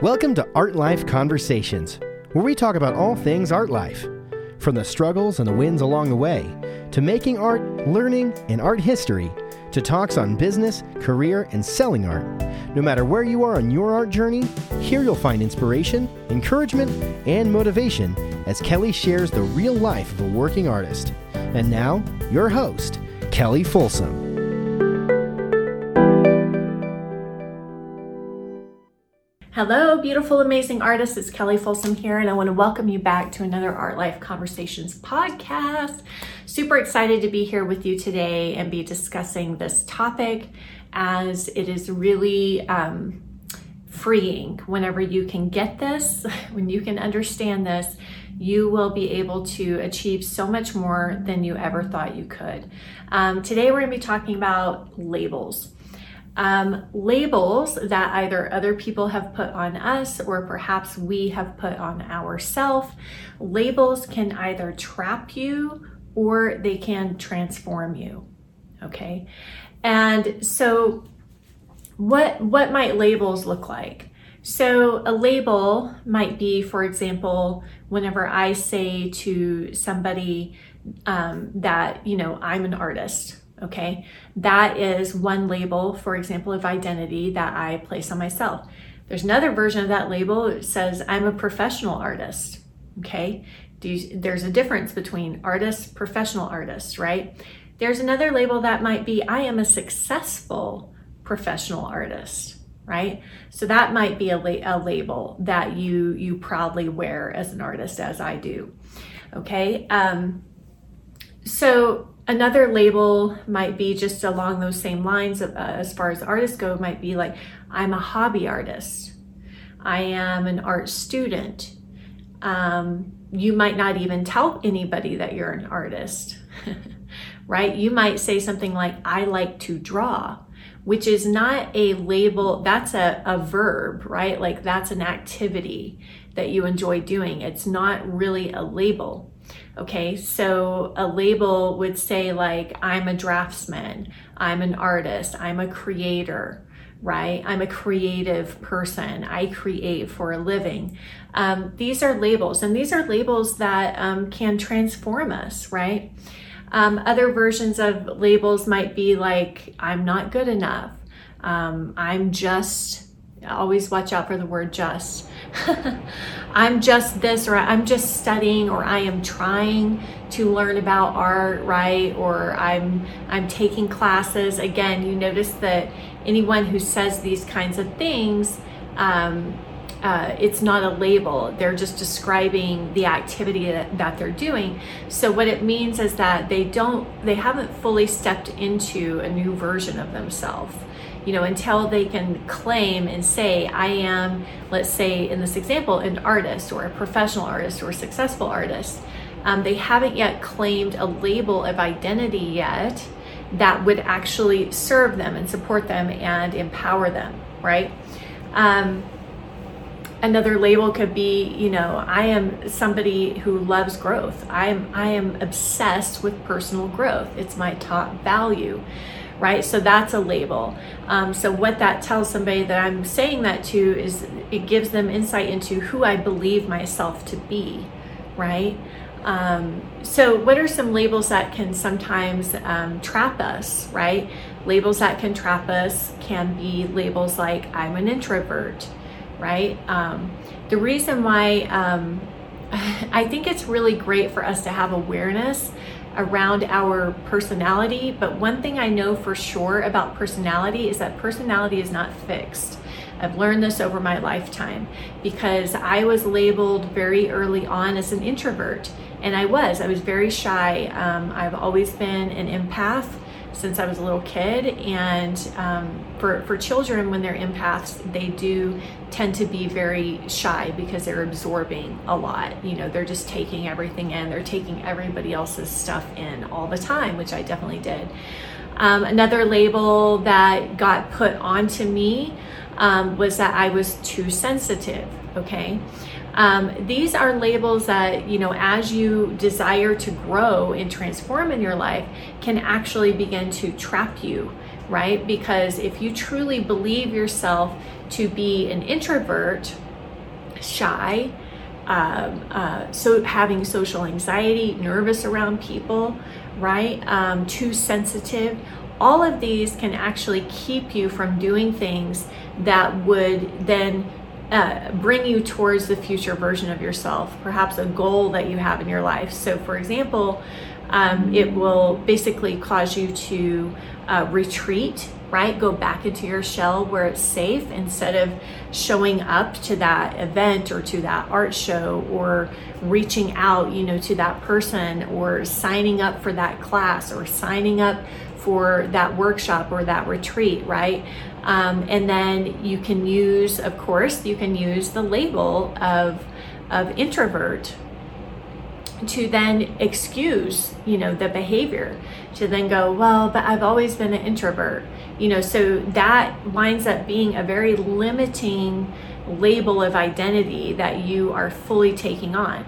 Welcome to Art Life Conversations, where we talk about all things art life. From the struggles and the wins along the way, to making art, learning, and art history, to talks on business, career, and selling art. No matter where you are on your art journey, here you'll find inspiration, encouragement, and motivation as Kelli shares the real life of a working artist. And now, your host, Kelli Folsom. Hello, beautiful, amazing artists. It's Kelli Folsom here, and I want to welcome you back to another Art Life Conversations podcast. Super excited to be here with you today and be discussing this topic as it is really um, freeing whenever you can get this, when you can understand this. You will be able to achieve so much more than you ever thought you could. Um, today, we're going to be talking about labels um, labels that either other people have put on us or perhaps we have put on ourselves. Labels can either trap you or they can transform you. Okay. And so what what might labels look like? So a label might be, for example, whenever I say to somebody um, that, you know, I'm an artist, Okay, that is one label, for example, of identity that I place on myself. There's another version of that label that says I'm a professional artist. Okay, you, there's a difference between artist, professional artist, right? There's another label that might be I am a successful professional artist right so that might be a, la- a label that you you proudly wear as an artist as i do okay um, so another label might be just along those same lines of, uh, as far as artists go might be like i'm a hobby artist. I am an art student. Um, you might not even tell anybody that you're an artist right? You might say something like i like to draw which is not a label that's a, a verb right? Like that's an activity that you enjoy doing. It's not really a label Okay, so a label would say, like, I'm a draftsman, I'm an artist, I'm a creator, right? I'm a creative person, I create for a living. Um, these are labels, and these are labels that um, can transform us, right? Um, other versions of labels might be like, I'm not good enough, um, I'm just always watch out for the word just. I'm just this, or I'm just studying, or I am trying to learn about art, right? Or I'm I'm taking classes. Again, you notice that anyone who says these kinds of things, um, uh, it's not a label. They're just describing the activity that, that they're doing. So what it means is that they don't, they haven't fully stepped into a new version of themselves you know, until they can claim and say, I am, let's say in this example, an artist or a professional artist or a successful artist, um, they haven't yet claimed a label of identity yet that would actually serve them and support them and empower them, right? Um, another label could be you know i am somebody who loves growth. I am i am obsessed with personal growth. It's my top value right? So that's a label. Um, so what that tells somebody that I'm saying that to is it gives them insight into who I believe myself to be, right? Um, so what are some labels that can sometimes um, trap us, right? Labels that can trap us can be labels like I'm an introvert, right? Um, the reason why um, I think it's really great for us to have awareness around our personality. But one thing I know for sure about personality is that personality is not fixed. I've learned this over my lifetime because I was labeled very early on as an introvert. And I was, I was very shy. Um, I've always been an empath since I was a little kid. And um, for, for children, when they're empaths, they do tend to be very shy because they're absorbing a lot. You know, they're just taking everything in, they're taking everybody else's stuff in all the time, which I definitely did. Um, another label that got put onto me um, was that I was too sensitive, okay? Um, these are labels that, you know, as you desire to grow and transform in your life, can actually begin to trap you, right? Because if you truly believe yourself to be an introvert, shy, um, uh, so having social anxiety, nervous around people, right? Um, too sensitive. All of these can actually keep you from doing things that would then uh, bring you towards the future version of yourself, perhaps a goal that you have in your life. So, for example, um, it will basically cause you to uh, retreat right? Go back into your shell where it's safe instead of showing up to that event or to that art show or reaching out, you know, to that person or signing up for that class or signing up for that workshop or that retreat, right? Um, and then you can use, of course, you can use the label of of introvert to then excuse you know the behavior to then go well but i've always been an introvert. You know so that winds up being a very limiting label of identity that you are fully taking on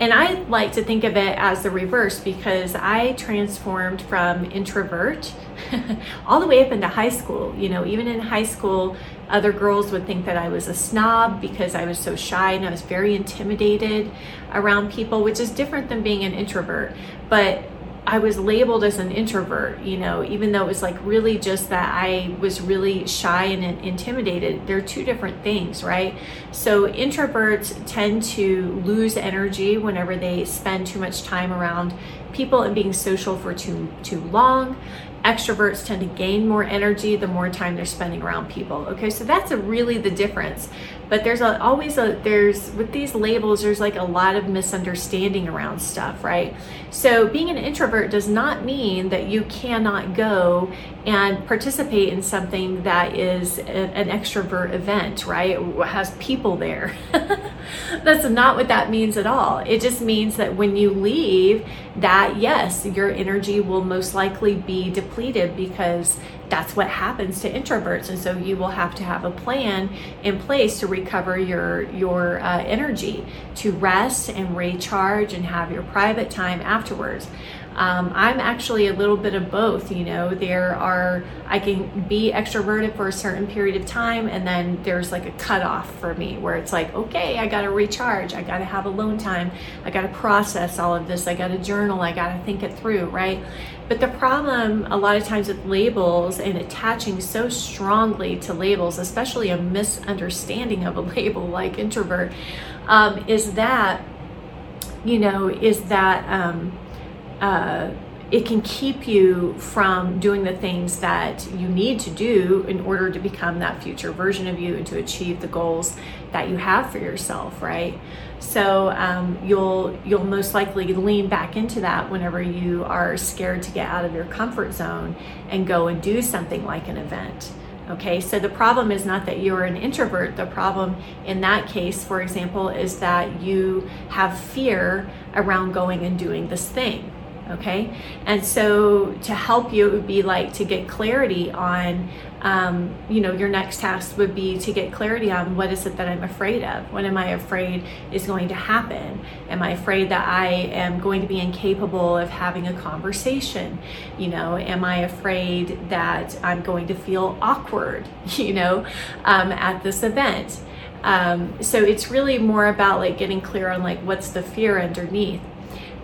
and I like to think of it as the reverse because I transformed from introvert all the way up into high school. You know, even in high school, other girls would think that I was a snob because I was so shy and I was very intimidated around people, which is different than being an introvert. But I was labeled as an introvert, you know, even though it was like really just that I was really shy and intimidated. They're two different things, right? So introverts tend to lose energy whenever they spend too much time around people and being social for too too long extroverts tend to gain more energy the more time they're spending around people okay? So that's really the difference. But there's a, always a there's with these labels there's like a lot of misunderstanding around stuff right? So being an introvert does not mean that you cannot go and participate in something that is a, an extrovert event right? Has people there that's not what that means at all. It just means that when you leave that yes your energy will most likely be depleted because that's what happens to introverts. And so you will have to have a plan in place to recover your your uh, energy to rest and recharge and have your private time afterwards um, I'm actually a little bit of both. You know, there are, I can be extroverted for a certain period of time, and then there's like a cutoff for me where it's like, okay, I got to recharge. I got to have alone time. I got to process all of this. I got to journal. I got to think it through, right? But the problem a lot of times with labels and attaching so strongly to labels, especially a misunderstanding of a label like introvert, um, is that, you know, is that um, uh, it can keep you from doing the things that you need to do in order to become that future version of you and to achieve the goals that you have for yourself right? So um, you'll you'll most likely lean back into that whenever you are scared to get out of your comfort zone and go and do something like an event okay? So the problem is not that you're an introvert. The problem in that case for example is that you have fear around going and doing this thing okay? And so to help you it would be like to get clarity on um, you know your next task would be to get clarity on what is it that i'm afraid of? What am i afraid is going to happen? Am i afraid that i am going to be incapable of having a conversation? You know am i afraid that i'm going to feel awkward you know um, at this event? Um, so it's really more about like getting clear on like what's the fear underneath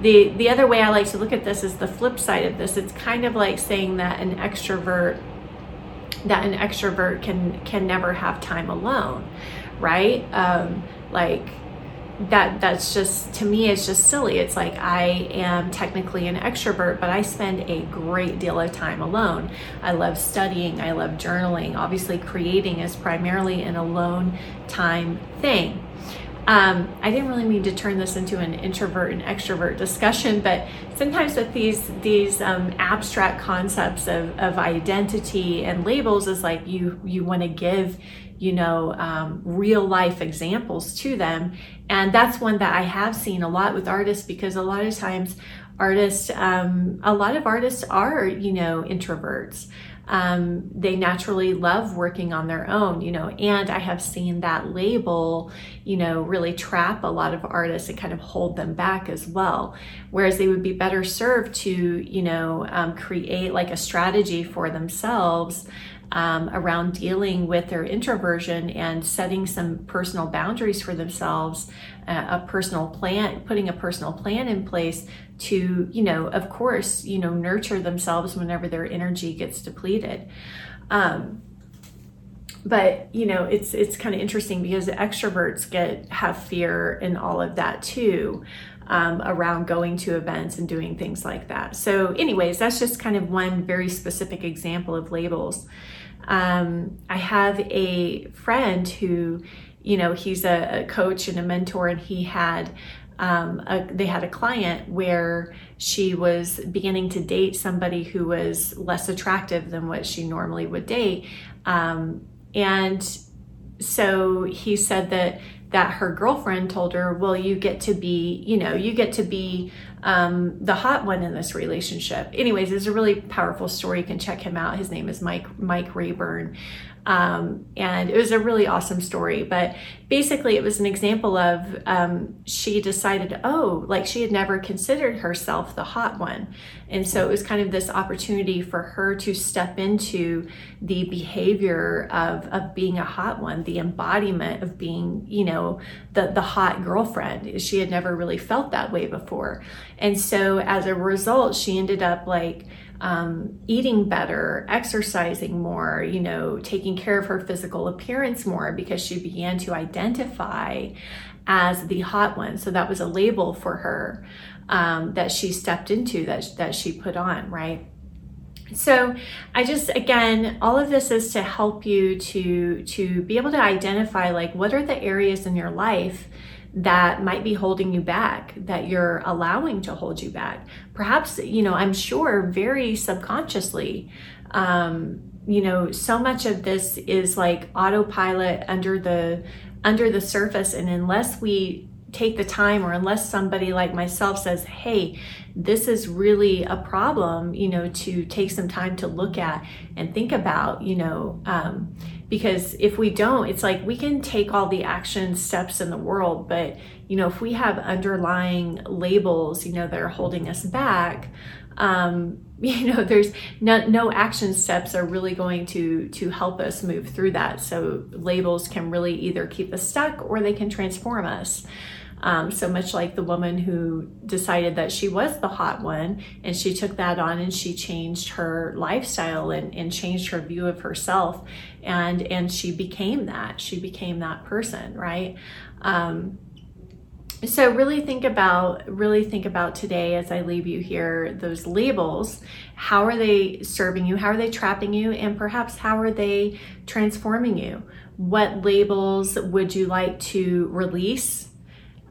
the the other way I like to look at this is the flip side of this. It's kind of like saying that an extrovert that an extrovert can can never have time alone, right? Um, like that that's just to me it's just silly. It's like i am technically an extrovert but i spend a great deal of time alone. I love studying. I love journaling. Obviously creating is primarily an alone time thing um, I didn't really mean to turn this into an introvert and extrovert discussion, but sometimes with these these um, abstract concepts of, of identity and labels is like you you want to give you know um, real life examples to them, and that's one that I have seen a lot with artists because a lot of times artists um, a lot of artists are you know introverts um, they naturally love working on their own, you know, and I have seen that label, you know, really trap a lot of artists and kind of hold them back as well. Whereas they would be better served to, you know, um, create like a strategy for themselves um, around dealing with their introversion and setting some personal boundaries for themselves, uh, a personal plan, putting a personal plan in place to, you know, of course, you know, nurture themselves whenever their energy gets depleted. Um, but you know it's it's kind of interesting because extroverts get have fear and all of that too um, around going to events and doing things like that so anyways that's just kind of one very specific example of labels um, i have a friend who you know he's a, a coach and a mentor and he had um, a, they had a client where she was beginning to date somebody who was less attractive than what she normally would date. Um, and so he said that that her girlfriend told her, well, you get to be, you know, you get to be um, the hot one in this relationship. Anyways, it's a really powerful story. You can check him out. His name is Mike Mike Rayburn. Um, and it was a really awesome story. But basically, it was an example of um, she decided, oh, like she had never considered herself the hot one. And so it was kind of this opportunity for her to step into the behavior of, of being a hot one, the embodiment of being, you know, the, the hot girlfriend. She had never really felt that way before. And so as a result, she ended up like, um, eating better, exercising more, you know, taking care of her physical appearance more because she began to identify as the hot one. So that was a label for her um, that she stepped into, that, that she put on, right? So I just again all of this is to help you to to be able to identify like what are the areas in your life that might be holding you back, that you're allowing to hold you back. Perhaps, you know, I'm sure very subconsciously, um, you know, so much of this is like autopilot under the under the surface and unless we take the time or unless somebody like myself says hey this is really a problem you know to take some time to look at and think about you know um, because if we don't it's like we can take all the action steps in the world but you know if we have underlying labels you know that are holding us back um, you know there's no, no action steps are really going to to help us move through that. So labels can really either keep us stuck or they can transform us um, so much like the woman who decided that she was the hot one and she took that on and she changed her lifestyle and, and changed her view of herself and and she became that. She became that person right? Um, so really think about really think about today as i leave you here those labels. How are they serving you? How are they trapping you? And perhaps how are they transforming you? What labels would you like to release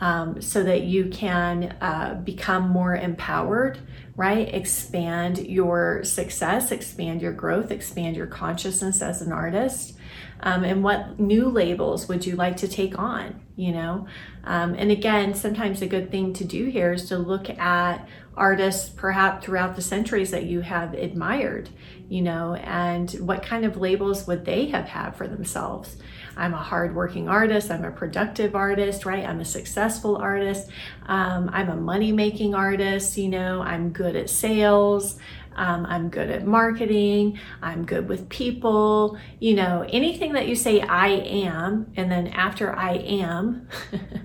um, so that you can uh, become more empowered, right? Expand your success, expand your growth, expand your consciousness as an artist. Um, and what new labels would you like to take on? You know, um, and again, sometimes a good thing to do here is to look at artists perhaps throughout the centuries that you have admired, you know, and what kind of labels would they have had for themselves? I'm a hardworking artist. I'm a productive artist, right? I'm a successful artist. Um, I'm a money making artist. You know, I'm good at sales. Um, I'm good at marketing. I'm good with people. You know, anything that you say I am, and then after I am,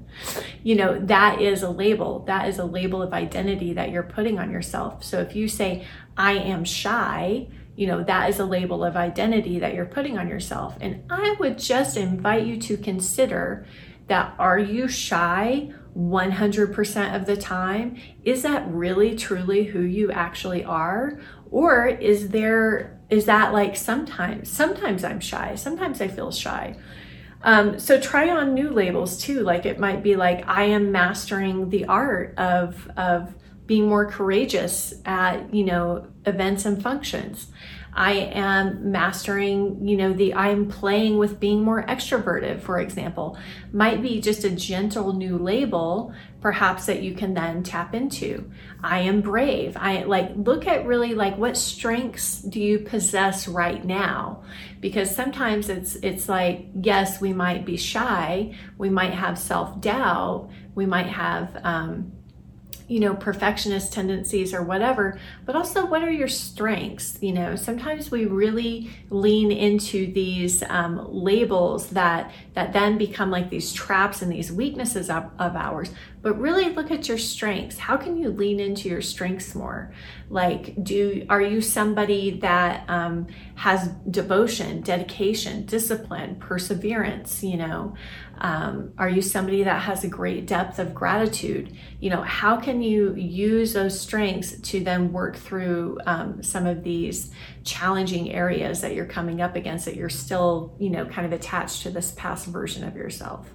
you know, that is a label. That is a label of identity that you're putting on yourself. So if you say I am shy, you know, that is a label of identity that you're putting on yourself. And I would just invite you to consider that are you shy 100% of the time? Is that really truly who you actually are? Or is there, is that like sometimes, sometimes I'm shy, sometimes I feel shy. Um, so try on new labels too. Like it might be like, I am mastering the art of, of, being more courageous at, you know, events and functions. I am mastering, you know, the I'm playing with being more extroverted, for example, might be just a gentle new label, perhaps that you can then tap into. I am brave. I like look at really like what strengths do you possess right now? Because sometimes it's it's like, yes, we might be shy, we might have self-doubt, we might have um, you know, perfectionist tendencies or whatever, but also what are your strengths? You know, sometimes we really lean into these um, labels that that then become like these traps and these weaknesses of, of ours. But really look at your strengths. How can you lean into your strengths more? Like, do are you somebody that um, has devotion, dedication, discipline, perseverance? You know, um, are you somebody that has a great depth of gratitude? You know, how can you use those strengths to then work through um, some of these challenging areas that you're coming up against that you're still, you know, kind of attached to this past version of yourself?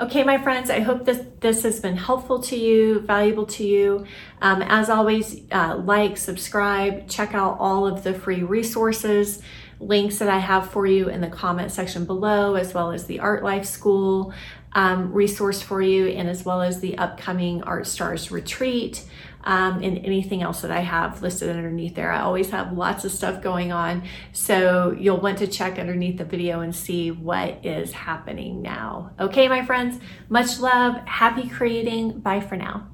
Okay, my friends, I hope this, this has been helpful to you, valuable to you. Um, as always, uh, like, subscribe, check out all of the free resources links that I have for you in the comment section below, as well as the Art Life School um, resource for you, and as well as the upcoming Art Stars retreat. Um, and anything else that I have listed underneath there. I always have lots of stuff going on. So you'll want to check underneath the video and see what is happening now. Okay, my friends, much love. Happy creating. Bye for now.